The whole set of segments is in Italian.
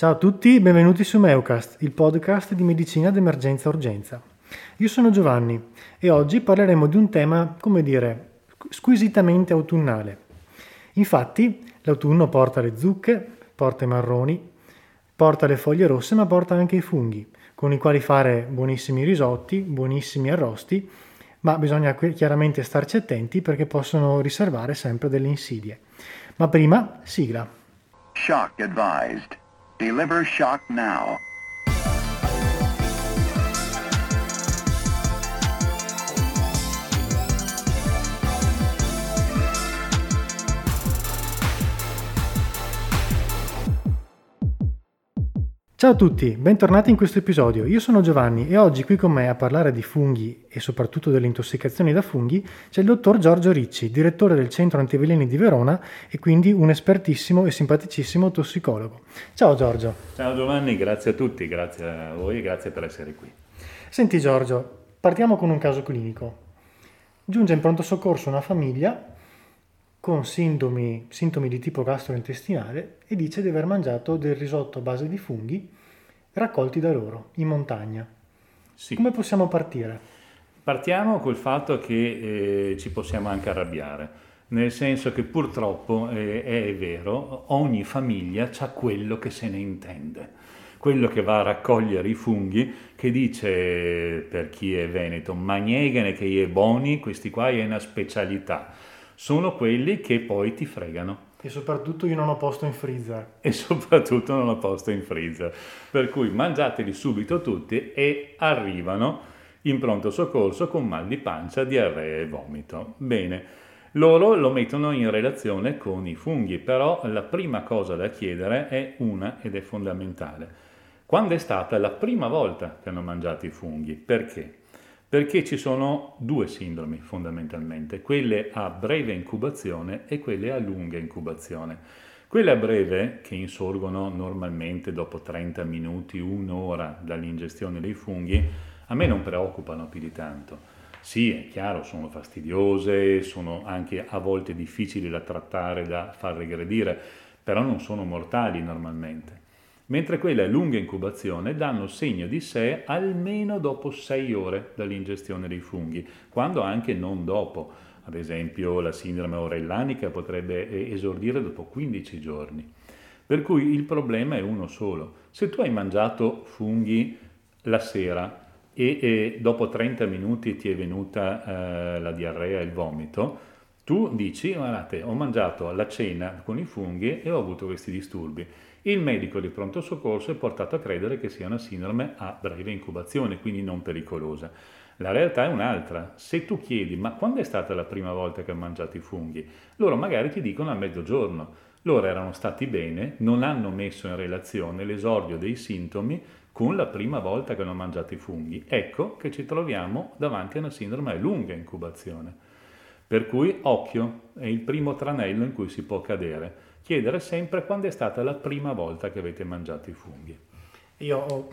Ciao a tutti, benvenuti su Meucast, il podcast di medicina d'emergenza urgenza. Io sono Giovanni e oggi parleremo di un tema, come dire, squisitamente autunnale. Infatti, l'autunno porta le zucche, porta i marroni, porta le foglie rosse, ma porta anche i funghi, con i quali fare buonissimi risotti, buonissimi arrosti, ma bisogna chiaramente starci attenti perché possono riservare sempre delle insidie. Ma prima, sigla. Shock advised. Deliver shock now. Ciao a tutti, bentornati in questo episodio. Io sono Giovanni e oggi qui con me a parlare di funghi e soprattutto delle intossicazioni da funghi c'è il dottor Giorgio Ricci, direttore del Centro Antiveleni di Verona e quindi un espertissimo e simpaticissimo tossicologo. Ciao Giorgio. Ciao Giovanni, grazie a tutti, grazie a voi e grazie per essere qui. Senti Giorgio, partiamo con un caso clinico. Giunge in pronto soccorso una famiglia con sintomi, sintomi di tipo gastrointestinale e dice di aver mangiato del risotto a base di funghi raccolti da loro in montagna. Sì. Come possiamo partire? Partiamo col fatto che eh, ci possiamo anche arrabbiare, nel senso che purtroppo eh, è vero, ogni famiglia ha quello che se ne intende quello che va a raccogliere i funghi, che dice per chi è veneto, ma niegane che è buoni, questi qua è una specialità sono quelli che poi ti fregano. E soprattutto io non ho posto in freezer. E soprattutto non ho posto in freezer. Per cui mangiateli subito tutti e arrivano in pronto soccorso con mal di pancia, diarrea e vomito. Bene, loro lo mettono in relazione con i funghi, però la prima cosa da chiedere è una ed è fondamentale. Quando è stata la prima volta che hanno mangiato i funghi? Perché? Perché ci sono due sindromi fondamentalmente, quelle a breve incubazione e quelle a lunga incubazione. Quelle a breve, che insorgono normalmente dopo 30 minuti, un'ora dall'ingestione dei funghi, a me non preoccupano più di tanto. Sì, è chiaro, sono fastidiose, sono anche a volte difficili da trattare, da far regredire, però non sono mortali normalmente mentre quelle a lunga incubazione danno segno di sé almeno dopo 6 ore dall'ingestione dei funghi, quando anche non dopo. Ad esempio la sindrome aurellanica potrebbe esordire dopo 15 giorni. Per cui il problema è uno solo. Se tu hai mangiato funghi la sera e, e dopo 30 minuti ti è venuta eh, la diarrea e il vomito, tu dici, guardate, ho mangiato la cena con i funghi e ho avuto questi disturbi. Il medico di pronto soccorso è portato a credere che sia una sindrome a breve incubazione, quindi non pericolosa. La realtà è un'altra. Se tu chiedi ma quando è stata la prima volta che ho mangiato i funghi, loro magari ti dicono a mezzogiorno. Loro erano stati bene, non hanno messo in relazione l'esordio dei sintomi con la prima volta che hanno mangiato i funghi. Ecco che ci troviamo davanti a una sindrome a lunga incubazione. Per cui occhio, è il primo tranello in cui si può cadere chiedere sempre quando è stata la prima volta che avete mangiato i funghi. Io ho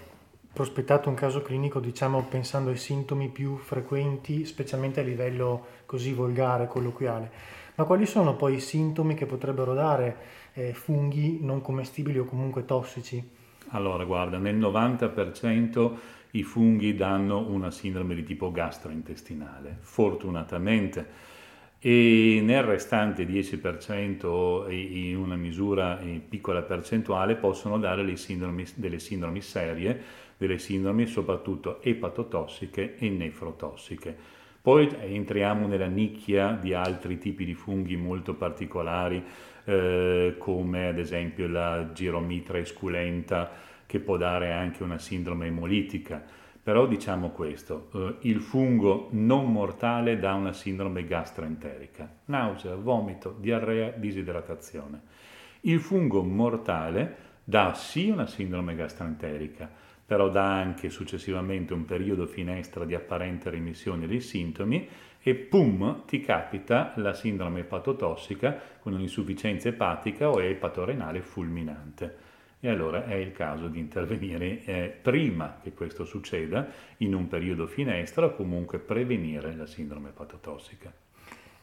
prospettato un caso clinico, diciamo, pensando ai sintomi più frequenti, specialmente a livello così volgare, colloquiale. Ma quali sono poi i sintomi che potrebbero dare eh, funghi non commestibili o comunque tossici? Allora, guarda, nel 90% i funghi danno una sindrome di tipo gastrointestinale. Fortunatamente e nel restante 10% in una misura in piccola percentuale possono dare sindromi, delle sindromi serie, delle sindromi soprattutto epatotossiche e nefrotossiche. Poi entriamo nella nicchia di altri tipi di funghi molto particolari, eh, come ad esempio la giromitra esculenta, che può dare anche una sindrome emolitica però diciamo questo, eh, il fungo non mortale dà una sindrome gastroenterica, nausea, vomito, diarrea, disidratazione. Il fungo mortale dà sì una sindrome gastroenterica, però dà anche successivamente un periodo finestra di apparente remissione dei sintomi e pum ti capita la sindrome epatotossica con un'insufficienza epatica o epatorenale fulminante e allora è il caso di intervenire eh, prima che questo succeda in un periodo finestra o comunque prevenire la sindrome epatotossica.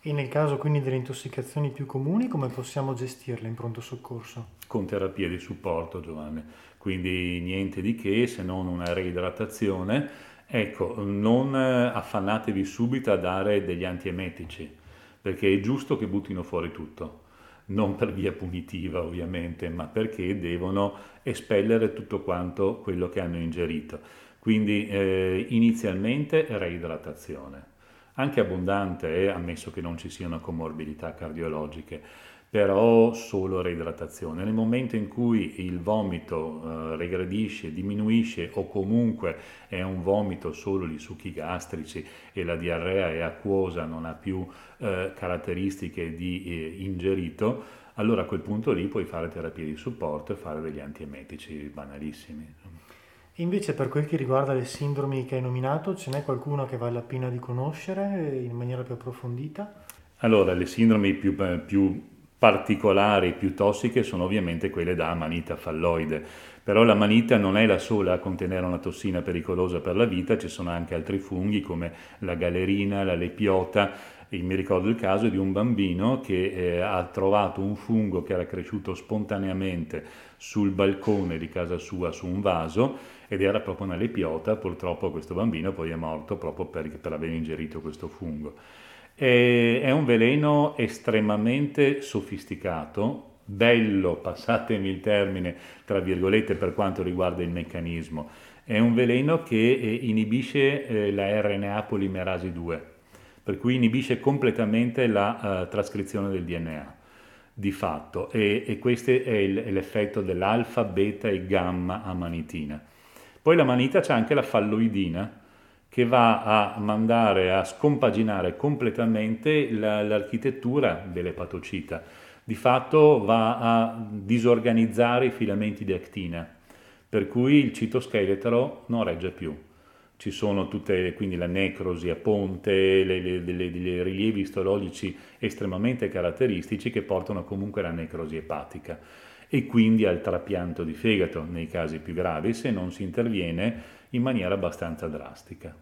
E nel caso quindi delle intossicazioni più comuni, come possiamo gestirle in pronto soccorso? Con terapia di supporto, Giovanni. Quindi niente di che se non una reidratazione. Ecco, non affannatevi subito a dare degli antiemetici, perché è giusto che buttino fuori tutto. Non per via punitiva ovviamente, ma perché devono espellere tutto quanto quello che hanno ingerito. Quindi eh, inizialmente reidratazione anche abbondante, eh, ammesso che non ci siano comorbidità cardiologiche, però solo reidratazione. Nel momento in cui il vomito eh, regredisce, diminuisce o comunque è un vomito solo di succhi gastrici e la diarrea è acquosa, non ha più eh, caratteristiche di eh, ingerito, allora a quel punto lì puoi fare terapie di supporto e fare degli antiemetici banalissimi. Invece per quel che riguarda le sindromi che hai nominato, ce n'è qualcuna che vale la pena di conoscere in maniera più approfondita? Allora, le sindromi più, più particolari, più tossiche sono ovviamente quelle da amanita falloide, però l'amanita non è la sola a contenere una tossina pericolosa per la vita, ci sono anche altri funghi come la galerina, la lepiota, io mi ricordo il caso di un bambino che eh, ha trovato un fungo che era cresciuto spontaneamente sul balcone di casa sua su un vaso ed era proprio una lepiota, purtroppo questo bambino poi è morto proprio per, per aver ingerito questo fungo. È un veleno estremamente sofisticato, bello, passatemi il termine, tra virgolette, per quanto riguarda il meccanismo. È un veleno che eh, inibisce eh, la RNA polimerasi 2, per cui inibisce completamente la uh, trascrizione del DNA di fatto e, e questo è, il, è l'effetto dell'alfa, beta e gamma amanitina. Poi la manita c'è anche la falloidina che va a mandare a scompaginare completamente la, l'architettura dell'epatocita. Di fatto va a disorganizzare i filamenti di actina, per cui il citoscheletro non regge più. Ci sono tutte, quindi la necrosi a ponte, dei rilievi istologici estremamente caratteristici che portano comunque alla necrosi epatica e quindi al trapianto di fegato nei casi più gravi se non si interviene in maniera abbastanza drastica.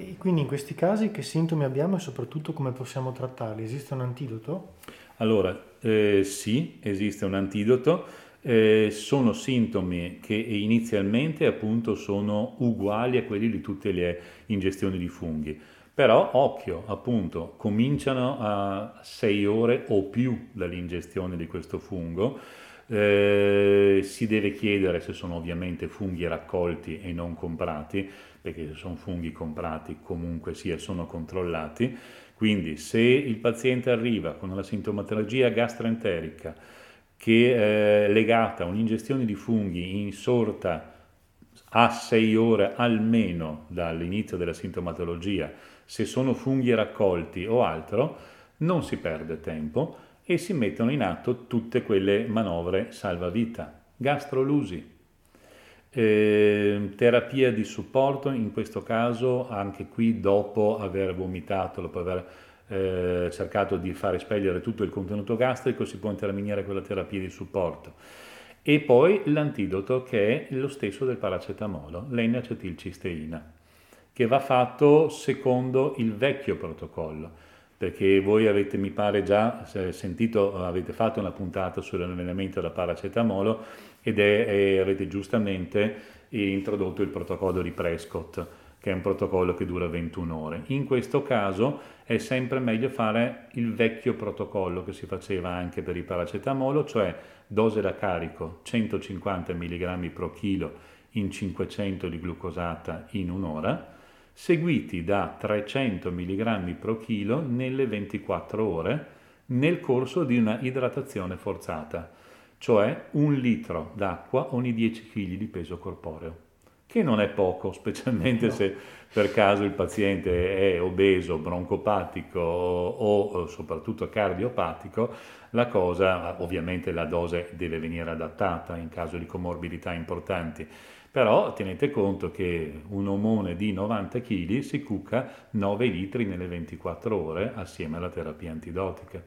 E quindi in questi casi che sintomi abbiamo e soprattutto come possiamo trattarli? Esiste un antidoto? Allora, eh, sì, esiste un antidoto. Eh, sono sintomi che inizialmente appunto sono uguali a quelli di tutte le ingestioni di funghi però occhio, appunto, cominciano a 6 ore o più dall'ingestione di questo fungo. Eh, si deve chiedere se sono ovviamente funghi raccolti e non comprati, perché se sono funghi comprati comunque sia sono controllati. Quindi se il paziente arriva con una sintomatologia gastroenterica che è eh, legata a un'ingestione di funghi in sorta a 6 ore almeno dall'inizio della sintomatologia, se sono funghi raccolti o altro, non si perde tempo e si mettono in atto tutte quelle manovre salvavita, gastrolusi, eh, terapia di supporto, in questo caso anche qui dopo aver vomitato, dopo aver eh, cercato di far espellere tutto il contenuto gastrico, si può intervenire con la terapia di supporto. E poi l'antidoto che è lo stesso del paracetamolo, l'N-acetilcisteina che va fatto secondo il vecchio protocollo, perché voi avete, mi pare, già sentito, avete fatto una puntata sull'allenamento da paracetamolo ed è, è, avete giustamente introdotto il protocollo di Prescott, che è un protocollo che dura 21 ore. In questo caso è sempre meglio fare il vecchio protocollo che si faceva anche per il paracetamolo, cioè dose da carico 150 mg pro chilo in 500 di glucosata in un'ora, seguiti da 300 mg pro chilo nelle 24 ore nel corso di una idratazione forzata, cioè un litro d'acqua ogni 10 kg di peso corporeo, che non è poco, specialmente no. se per caso il paziente è obeso, broncopatico o, o soprattutto cardiopatico, la cosa, ovviamente la dose deve venire adattata in caso di comorbidità importanti, però tenete conto che un omone di 90 kg si cucca 9 litri nelle 24 ore assieme alla terapia antidotica.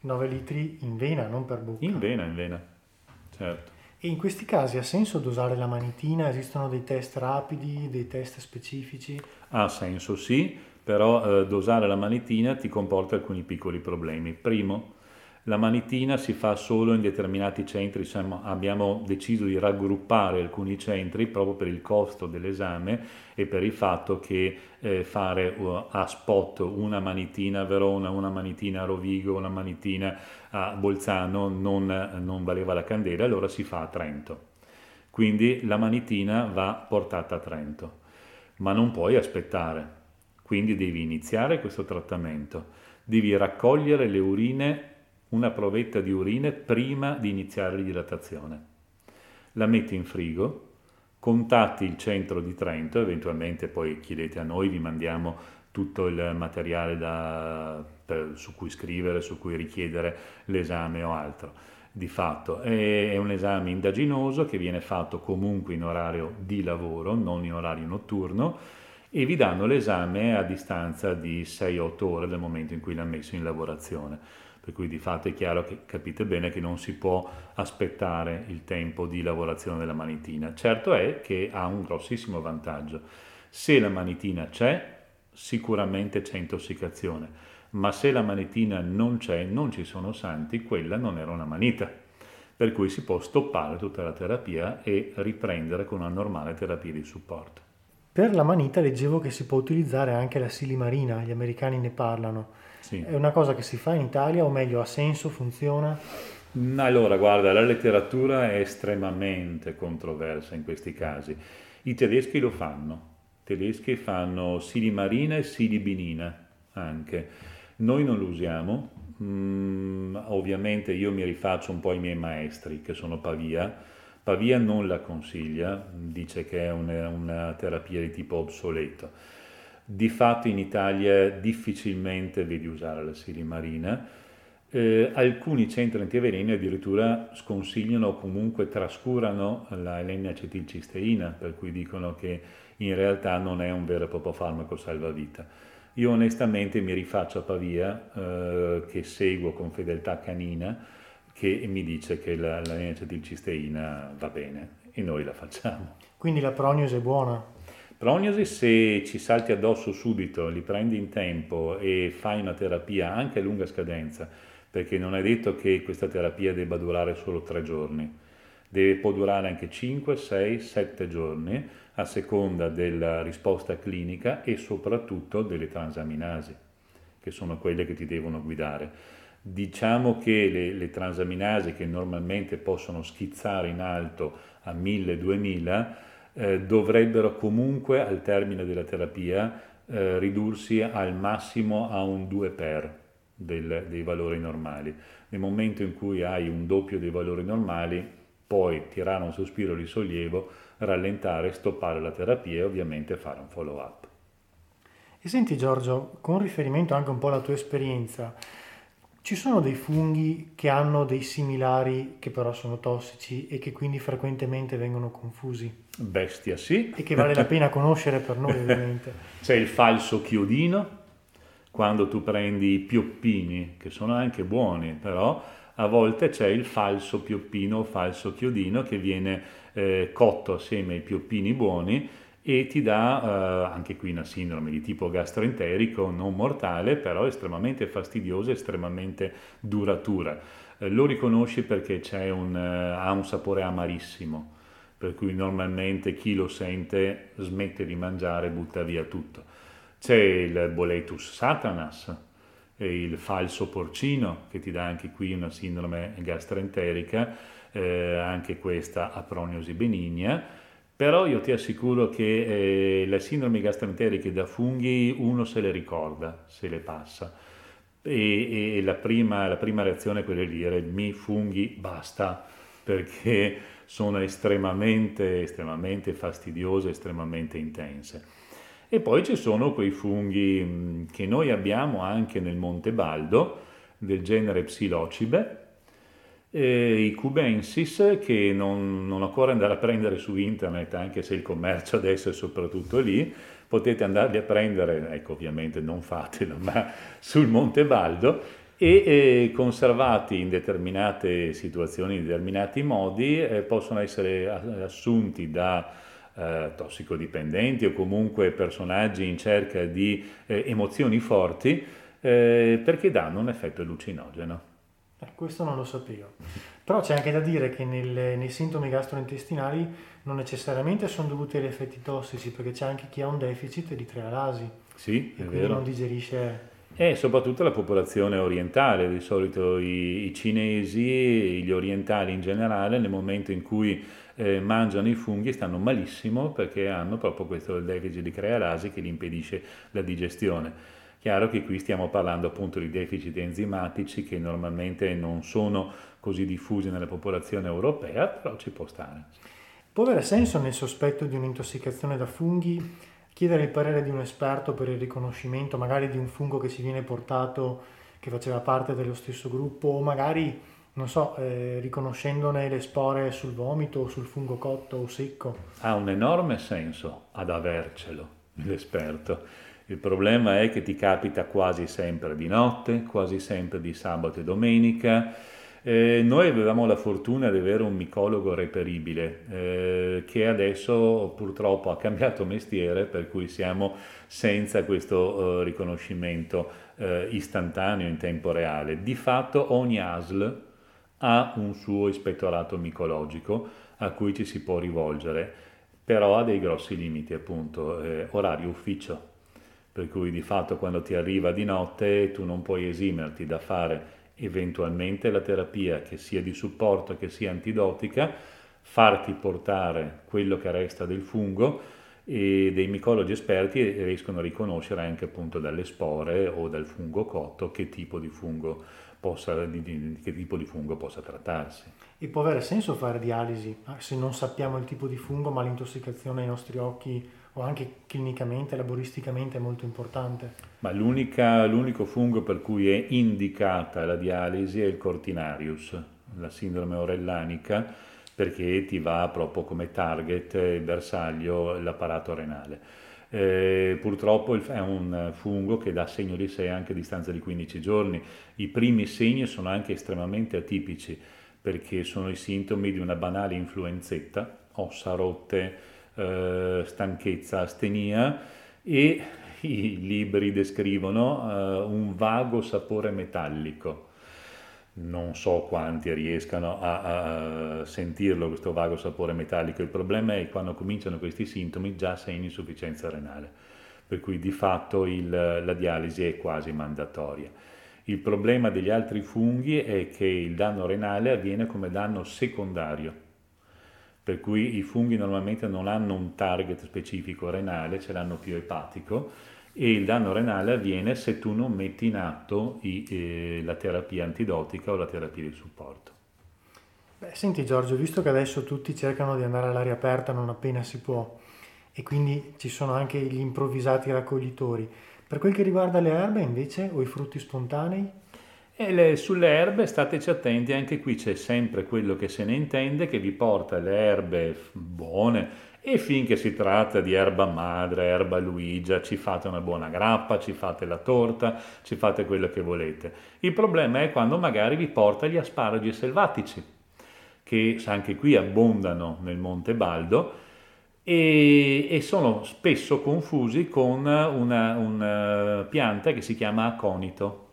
9 litri in vena, non per bocca. In vena, in vena, certo. E in questi casi ha senso dosare la manitina? Esistono dei test rapidi, dei test specifici? Ha senso sì, però eh, dosare la manitina ti comporta alcuni piccoli problemi. Primo, la manitina si fa solo in determinati centri, insomma, abbiamo deciso di raggruppare alcuni centri proprio per il costo dell'esame e per il fatto che eh, fare uh, a spot una manitina a Verona, una manitina a Rovigo, una manitina a Bolzano non, non valeva la candela, allora si fa a Trento. Quindi la manitina va portata a Trento, ma non puoi aspettare, quindi devi iniziare questo trattamento, devi raccogliere le urine una provetta di urine prima di iniziare l'idratazione. La metti in frigo, contatti il centro di Trento, eventualmente poi chiedete a noi, vi mandiamo tutto il materiale da, per, su cui scrivere, su cui richiedere l'esame o altro. Di fatto è, è un esame indaginoso che viene fatto comunque in orario di lavoro, non in orario notturno, e vi danno l'esame a distanza di 6-8 ore dal momento in cui l'ha messo in lavorazione per cui di fatto è chiaro che capite bene che non si può aspettare il tempo di lavorazione della manitina. Certo è che ha un grossissimo vantaggio. Se la manitina c'è, sicuramente c'è intossicazione, ma se la manitina non c'è, non ci sono santi, quella non era una manita. Per cui si può stoppare tutta la terapia e riprendere con una normale terapia di supporto. Per la manita leggevo che si può utilizzare anche la silimarina, gli americani ne parlano. Sì. È una cosa che si fa in Italia o meglio ha senso, funziona? Allora, guarda, la letteratura è estremamente controversa in questi casi. I tedeschi lo fanno. I tedeschi fanno silimarina e silibinina anche. Noi non lo usiamo. Mm, ovviamente io mi rifaccio un po' ai miei maestri che sono Pavia. Pavia non la consiglia, dice che è una, una terapia di tipo obsoleto di fatto in Italia difficilmente vedi usare la silimarina. Eh, alcuni centri antiveleni addirittura sconsigliano o comunque trascurano la L-acetilcisteina, per cui dicono che in realtà non è un vero e proprio farmaco salvavita. Io onestamente mi rifaccio a Pavia, eh, che seguo con fedeltà canina, che mi dice che la, la L-acetilcisteina va bene e noi la facciamo. Quindi la prognosi è buona? Prognosi se ci salti addosso subito, li prendi in tempo e fai una terapia anche a lunga scadenza, perché non è detto che questa terapia debba durare solo tre giorni, deve, può durare anche 5, 6, 7 giorni a seconda della risposta clinica e soprattutto delle transaminasi, che sono quelle che ti devono guidare. Diciamo che le, le transaminasi che normalmente possono schizzare in alto a 1000-2000 eh, dovrebbero comunque al termine della terapia eh, ridursi al massimo a un 2 per del, dei valori normali. Nel momento in cui hai un doppio dei valori normali, puoi tirare un sospiro di sollievo, rallentare, stoppare la terapia e ovviamente fare un follow up. E senti Giorgio, con riferimento anche un po' alla tua esperienza, ci sono dei funghi che hanno dei similari che però sono tossici e che quindi frequentemente vengono confusi? Bestia, sì. E che vale la pena conoscere per noi ovviamente. C'è il falso chiodino, quando tu prendi i pioppini, che sono anche buoni, però a volte c'è il falso pioppino o falso chiodino che viene eh, cotto assieme ai pioppini buoni e ti dà eh, anche qui una sindrome di tipo gastroenterico non mortale, però estremamente fastidiosa, estremamente duratura. Eh, lo riconosci perché un, eh, ha un sapore amarissimo, per cui normalmente chi lo sente smette di mangiare e butta via tutto. C'è il boletus satanas, il falso porcino che ti dà anche qui una sindrome gastroenterica, eh, anche questa a prognosi benigna però io ti assicuro che eh, le sindromi gastroenteriche da funghi uno se le ricorda, se le passa. E, e la, prima, la, prima, reazione è quella di dire mi funghi basta perché sono estremamente, estremamente fastidiose, estremamente intense. E poi ci sono quei funghi mm, che noi abbiamo anche nel Monte Baldo, del genere Psilocibe, e i cubensis che non, non, occorre andare a prendere su internet, anche se il commercio adesso è soprattutto lì, potete andarli a prendere, ecco ovviamente non fatelo, ma sul Monte Baldo e eh, conservati in determinate situazioni, in determinati modi, eh, possono essere assunti da eh, tossicodipendenti o comunque personaggi in cerca di eh, emozioni forti eh, perché danno un effetto allucinogeno. Eh, questo non lo sapevo. Però c'è anche da dire che nel, nei sintomi gastrointestinali non necessariamente sono dovuti agli effetti tossici, perché c'è anche chi ha un deficit di trialasi. Sì, e quindi vero. non digerisce. E soprattutto la popolazione orientale, di solito i, i cinesi, gli orientali in generale, nel momento in cui eh, mangiano i funghi stanno malissimo perché hanno proprio questo deficit di crealasi che gli impedisce la digestione. Chiaro che qui stiamo parlando appunto di deficit enzimatici che normalmente non sono così diffusi nella popolazione europea, però ci può stare. Può avere senso nel sospetto di un'intossicazione da funghi chiedere il parere di un esperto per il riconoscimento magari di un fungo che ci viene portato che faceva parte dello stesso gruppo o magari, non so, eh, riconoscendone le spore sul vomito o sul fungo cotto o secco. Ha un enorme senso ad avercelo l'esperto. Il problema è che ti capita quasi sempre di notte, quasi sempre di sabato e domenica. Eh, noi avevamo la fortuna di avere un micologo reperibile eh, che adesso purtroppo ha cambiato mestiere per cui siamo senza questo eh, riconoscimento eh, istantaneo in tempo reale. Di fatto ogni ASL ha un suo ispettorato micologico a cui ci si può rivolgere, però ha dei grossi limiti appunto, eh, orario ufficio per cui di fatto quando ti arriva di notte tu non puoi esimerti da fare eventualmente la terapia che sia di supporto che sia antidotica, farti portare quello che resta del fungo e dei micologi esperti riescono a riconoscere anche appunto dalle spore o dal fungo cotto che tipo di fungo possa, di, di, che tipo di fungo possa trattarsi. E può avere senso fare dialisi se non sappiamo il tipo di fungo, ma l'intossicazione ai nostri occhi o anche clinicamente, laboristicamente è molto importante. Ma l'unico fungo per cui è indicata la dialisi è il cortinarius, la sindrome orellanica, perché ti va proprio come target, il bersaglio, l'apparato renale. Eh, purtroppo è un fungo che dà segno di sé anche a distanza di 15 giorni. I primi segni sono anche estremamente atipici perché sono i sintomi di una banale influenzetta, ossa rotte, eh, stanchezza, astenia e i libri descrivono eh, un vago sapore metallico. Non so quanti riescano a, a, sentirlo questo vago sapore metallico, il problema è quando cominciano questi sintomi già sei in insufficienza renale, per cui di fatto il, la dialisi è quasi mandatoria. Il problema degli altri funghi è che il danno renale avviene come danno secondario, per cui i funghi normalmente non hanno un target specifico renale, ce l'hanno più epatico e il danno renale avviene se tu non metti in atto i, eh, la terapia antidotica o la terapia di supporto. Beh, senti Giorgio, visto che adesso tutti cercano di andare all'aria aperta non appena si può e quindi ci sono anche gli improvvisati raccoglitori, per quel che riguarda le erbe invece o i frutti spontanei? E le, sulle erbe stateci attenti, anche qui c'è sempre quello che se ne intende che vi porta le erbe buone e finché si tratta di erba madre, erba luigia, ci fate una buona grappa, ci fate la torta, ci fate quello che volete. Il problema è quando magari vi porta gli asparagi selvatici, che anche qui abbondano nel Monte Baldo e, sono spesso confusi con una, una pianta che si chiama aconito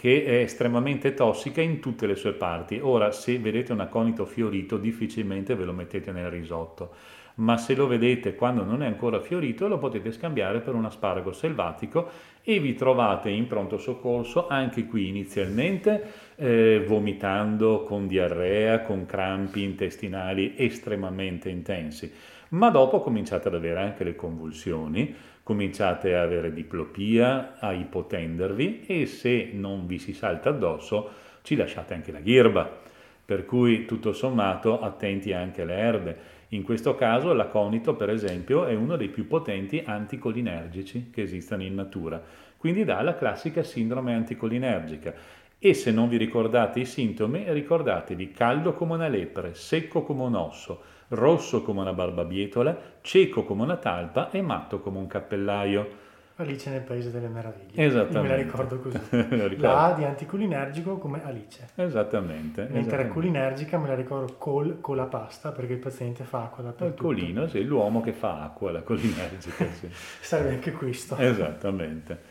che è estremamente tossica in tutte le sue parti. Ora, se vedete un aconito fiorito, difficilmente ve lo mettete nel risotto, ma se lo vedete quando non è ancora fiorito, lo potete scambiare per un asparago selvatico e vi trovate in pronto soccorso anche qui inizialmente eh, vomitando con diarrea, con crampi intestinali estremamente intensi, ma dopo cominciate ad avere anche le convulsioni, cominciate a avere diplopia, a ipotendervi e se non vi si salta addosso ci lasciate anche la ghirba. Per cui tutto sommato attenti anche alle erbe. In questo caso l'aconito per esempio è uno dei più potenti anticolinergici che esistano in natura, quindi dà la classica sindrome anticolinergica. E se non vi ricordate i sintomi, ricordatevi caldo come una lepre, secco come un osso, rosso come una barbabietola, cieco come una talpa e matto come un cappellaio. Alice nel Paese delle Meraviglie. Esattamente. Io me la ricordo così. ricordo. La A di anticolinergico come Alice. Esattamente. Mentre esattamente. colinergica me la ricordo col con la pasta perché il paziente fa acqua Il dappertutto. colino, sì, l'uomo che fa acqua, la colinergica, sì. Serve anche questo. Esattamente.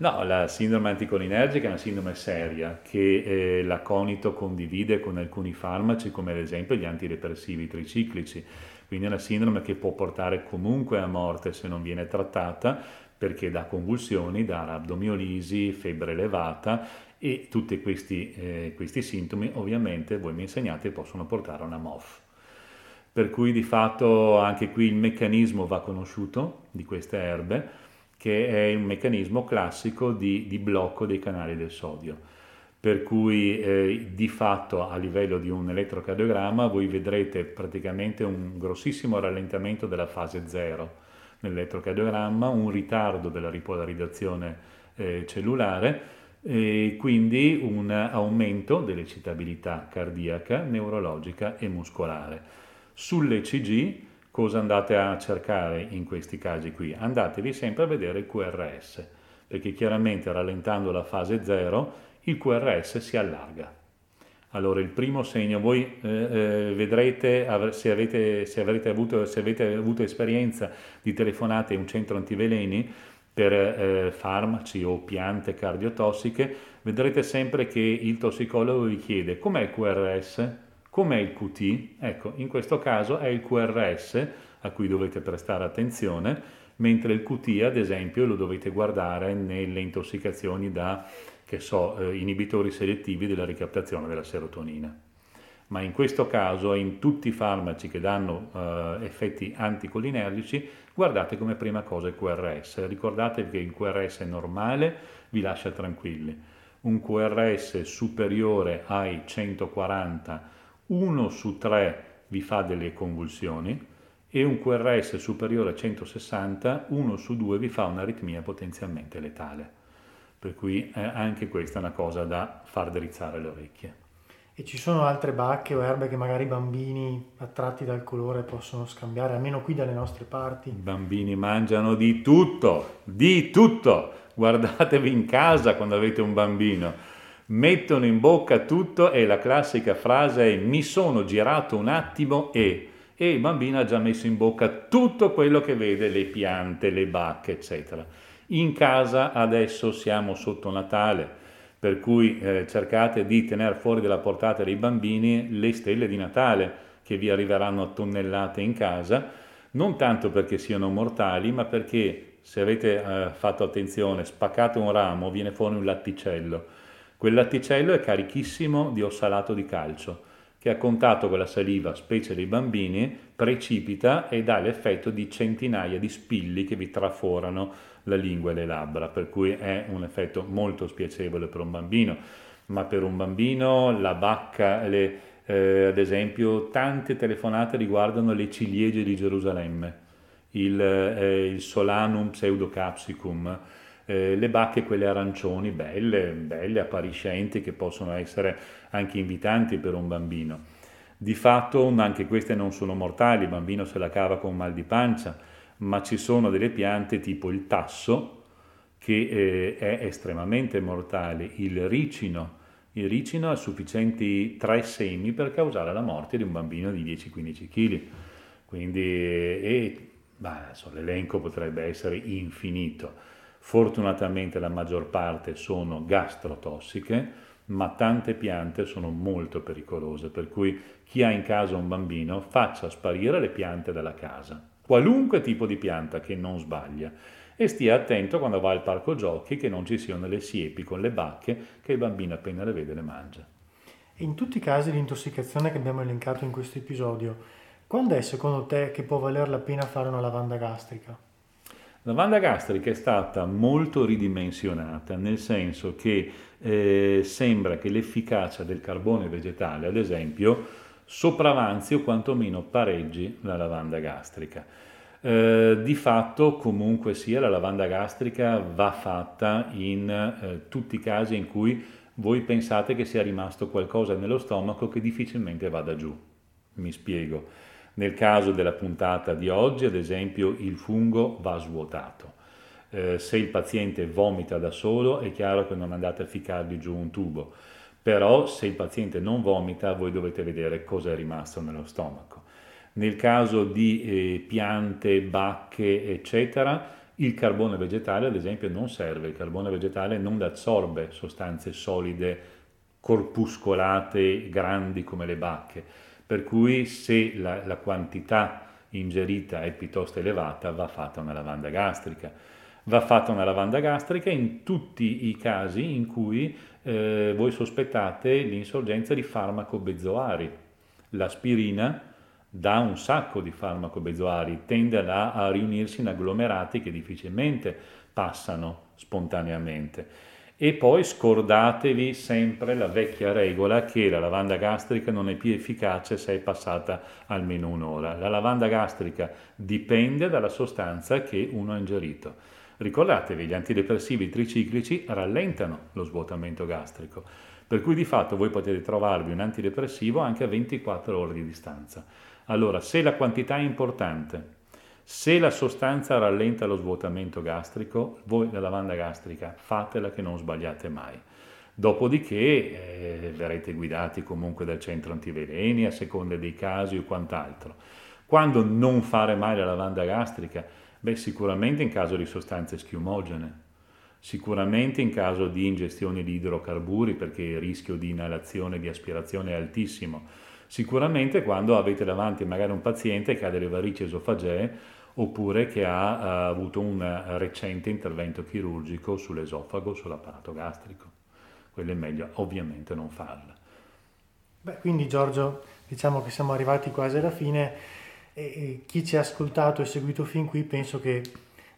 No, la sindrome anticolinergica è una sindrome seria che eh, l'aconito condivide con alcuni farmaci come ad esempio gli antidepressivi triciclici. Quindi è una sindrome che può portare comunque a morte se non viene trattata perché dà convulsioni, dà rabdomiolisi, febbre elevata e tutti questi, eh, questi sintomi ovviamente voi mi insegnate possono portare a una MOF. Per cui di fatto anche qui il meccanismo va conosciuto di queste erbe che è un meccanismo classico di, di blocco dei canali del sodio. Per cui eh, di fatto a livello di un elettrocardiogramma voi vedrete praticamente un grossissimo rallentamento della fase 0 nell'elettrocardiogramma, un ritardo della ripolarizzazione eh, cellulare e quindi un aumento dell'eccitabilità cardiaca, neurologica e muscolare. Sull'ECG cosa andate a cercare in questi casi qui? Andatevi sempre a vedere il QRS, perché chiaramente rallentando la fase 0 il QRS si allarga. Allora il primo segno, voi eh, eh, vedrete se avete, se, avuto, se avete avuto esperienza di telefonate in un centro antiveleni per eh, farmaci o piante cardiotossiche, vedrete sempre che il tossicologo vi chiede com'è il QRS, com'è il QT. Ecco, in questo caso è il QRS a cui dovete prestare attenzione, mentre il QT ad esempio lo dovete guardare nelle intossicazioni da che so, eh, inibitori selettivi della ricaptazione della serotonina. Ma in questo caso, in tutti i farmaci che danno eh, effetti anticolinergici, guardate come prima cosa il QRS. Ricordatevi che il QRS normale vi lascia tranquilli. Un QRS superiore ai 140, 1 su 3 vi fa delle convulsioni e un QRS superiore a 160, 1 su 2 vi fa un'aritmia potenzialmente letale. Per cui eh, anche questa è una cosa da far drizzare le orecchie. E ci sono altre bacche o erbe che magari i bambini attratti dal colore possono scambiare, almeno qui dalle nostre parti? I bambini mangiano di tutto, di tutto. Guardatevi in casa quando avete un bambino. Mettono in bocca tutto e la classica frase è mi sono girato un attimo e e il bambino ha già messo in bocca tutto quello che vede, le piante, le bacche, eccetera. In casa adesso siamo sotto Natale, per cui eh, cercate di tenere fuori dalla portata dei bambini le stelle di Natale che vi arriveranno a tonnellate in casa, non tanto perché siano mortali, ma perché se avete eh, fatto attenzione, spaccate un ramo, viene fuori un latticello. Quel latticello è carichissimo di ossalato di calcio che a contatto con la saliva, specie dei bambini, precipita e dà l'effetto di centinaia di spilli che vi traforano la lingua e le labbra, per cui è un effetto molto spiacevole per un bambino, ma per un bambino la bacca, le, eh, ad esempio, tante telefonate riguardano le ciliegie di Gerusalemme, il, eh, il Solanum pseudocapsicum, eh, le bacche quelle arancioni, belle, belle, appariscenti, che possono essere anche invitanti per un bambino. Di fatto anche queste non sono mortali, il bambino se la cava con mal di pancia, ma ci sono delle piante tipo il tasso, che eh, è estremamente mortale, il ricino. Il ricino ha sufficienti tre semi per causare la morte di un bambino di 10-15 kg. Quindi e, bah, l'elenco potrebbe essere infinito. Fortunatamente la maggior parte sono gastrotossiche, ma tante piante sono molto pericolose, per cui chi ha in casa un bambino faccia sparire le piante dalla casa, qualunque tipo di pianta che non sbaglia, e stia attento quando va al parco giochi che non ci siano le siepi con le bacche che il bambino appena le vede le mangia. In tutti i casi di intossicazione che abbiamo elencato in questo episodio, quando è secondo te che può valer la pena fare una lavanda gastrica? La lavanda gastrica è stata molto ridimensionata, nel senso che eh, sembra che l'efficacia del carbone vegetale, ad esempio, sopravanzi o quantomeno pareggi la lavanda gastrica. Eh, di fatto, comunque sia, la lavanda gastrica va fatta in eh, tutti i casi in cui voi pensate che sia rimasto qualcosa nello stomaco che difficilmente vada giù. Mi spiego. Nel caso della puntata di oggi, ad esempio, il fungo va svuotato. Eh, se il paziente vomita da solo è chiaro che non andate a ficcargli giù un tubo, però se il paziente non vomita voi dovete vedere cosa è rimasto nello stomaco. Nel caso di eh, piante, bacche, eccetera, il carbone vegetale, ad esempio, non serve. Il carbone vegetale non assorbe sostanze solide, corpuscolate, grandi come le bacche. Per cui se la, la quantità ingerita è piuttosto elevata, va fatta una lavanda gastrica. Va fatta una lavanda gastrica in tutti i casi in cui eh, voi sospettate l'insorgenza di farmaco benzoari. L'aspirina dà un sacco di farmaco benzoari, tende a, a riunirsi in agglomerati che difficilmente passano spontaneamente. E poi scordatevi sempre la vecchia regola che la lavanda gastrica non è più efficace se è passata almeno un'ora. La lavanda gastrica dipende dalla sostanza che uno ha ingerito. Ricordatevi, gli antidepressivi triciclici rallentano lo svuotamento gastrico, per cui di fatto voi potete trovarvi un antidepressivo anche a 24 ore di distanza. Allora, se la quantità è importante, se la sostanza rallenta lo svuotamento gastrico, voi la lavanda gastrica fatela che non sbagliate mai. Dopodiché eh, verrete guidati comunque dal centro antiveleni a seconda dei casi o quant'altro. Quando non fare mai la lavanda gastrica? Beh, sicuramente in caso di sostanze schiumogene, sicuramente in caso di ingestione di idrocarburi perché il rischio di inalazione e di aspirazione è altissimo Sicuramente quando avete davanti magari un paziente che ha delle varici esofagee oppure che ha uh, avuto un recente intervento chirurgico sull'esofago, sull'apparato gastrico. Quello è meglio ovviamente non farlo. Beh, quindi Giorgio, diciamo che siamo arrivati quasi alla fine e, e chi ci ha ascoltato e seguito fin qui penso che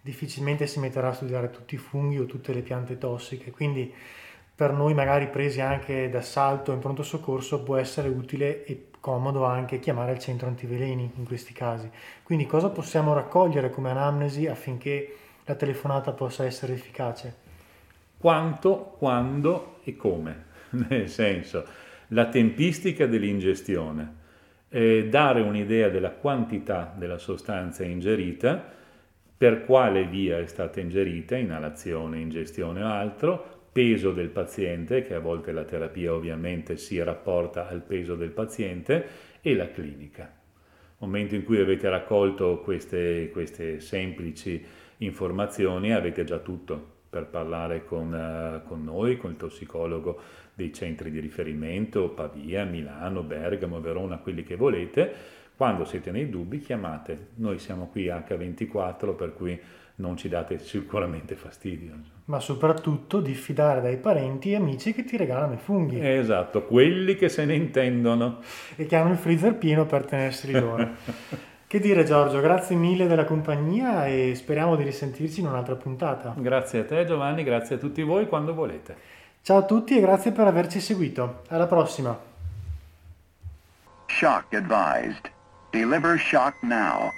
difficilmente si metterà a studiare tutti i funghi o tutte le piante tossiche, quindi per noi magari presi anche d'assalto in pronto soccorso può essere utile e comodo anche chiamare il centro antiveleni in questi casi. Quindi cosa possiamo raccogliere come anamnesi affinché la telefonata possa essere efficace? Quanto, quando e come. Nel senso, la tempistica dell'ingestione, eh, dare un'idea della quantità della sostanza ingerita, per quale via è stata ingerita, inalazione, ingestione o altro, peso del paziente, che a volte la terapia ovviamente si rapporta al peso del paziente, e la clinica. Nel momento in cui avete raccolto queste, queste semplici informazioni avete già tutto per parlare con, uh, con, noi, con il tossicologo dei centri di riferimento, Pavia, Milano, Bergamo, Verona, quelli che volete. Quando siete nei dubbi chiamate, noi siamo qui H24 per cui non ci date sicuramente fastidio. Ma soprattutto diffidare dai parenti e amici che ti regalano i funghi. Esatto, quelli che se ne intendono. E che hanno il freezer pieno per tenerseli loro. che dire Giorgio, grazie mille della compagnia e speriamo di risentirci in un'altra puntata. Grazie a te Giovanni, grazie a tutti voi quando volete. Ciao a tutti e grazie per averci seguito. Alla prossima. Shock advised. Deliver shock now.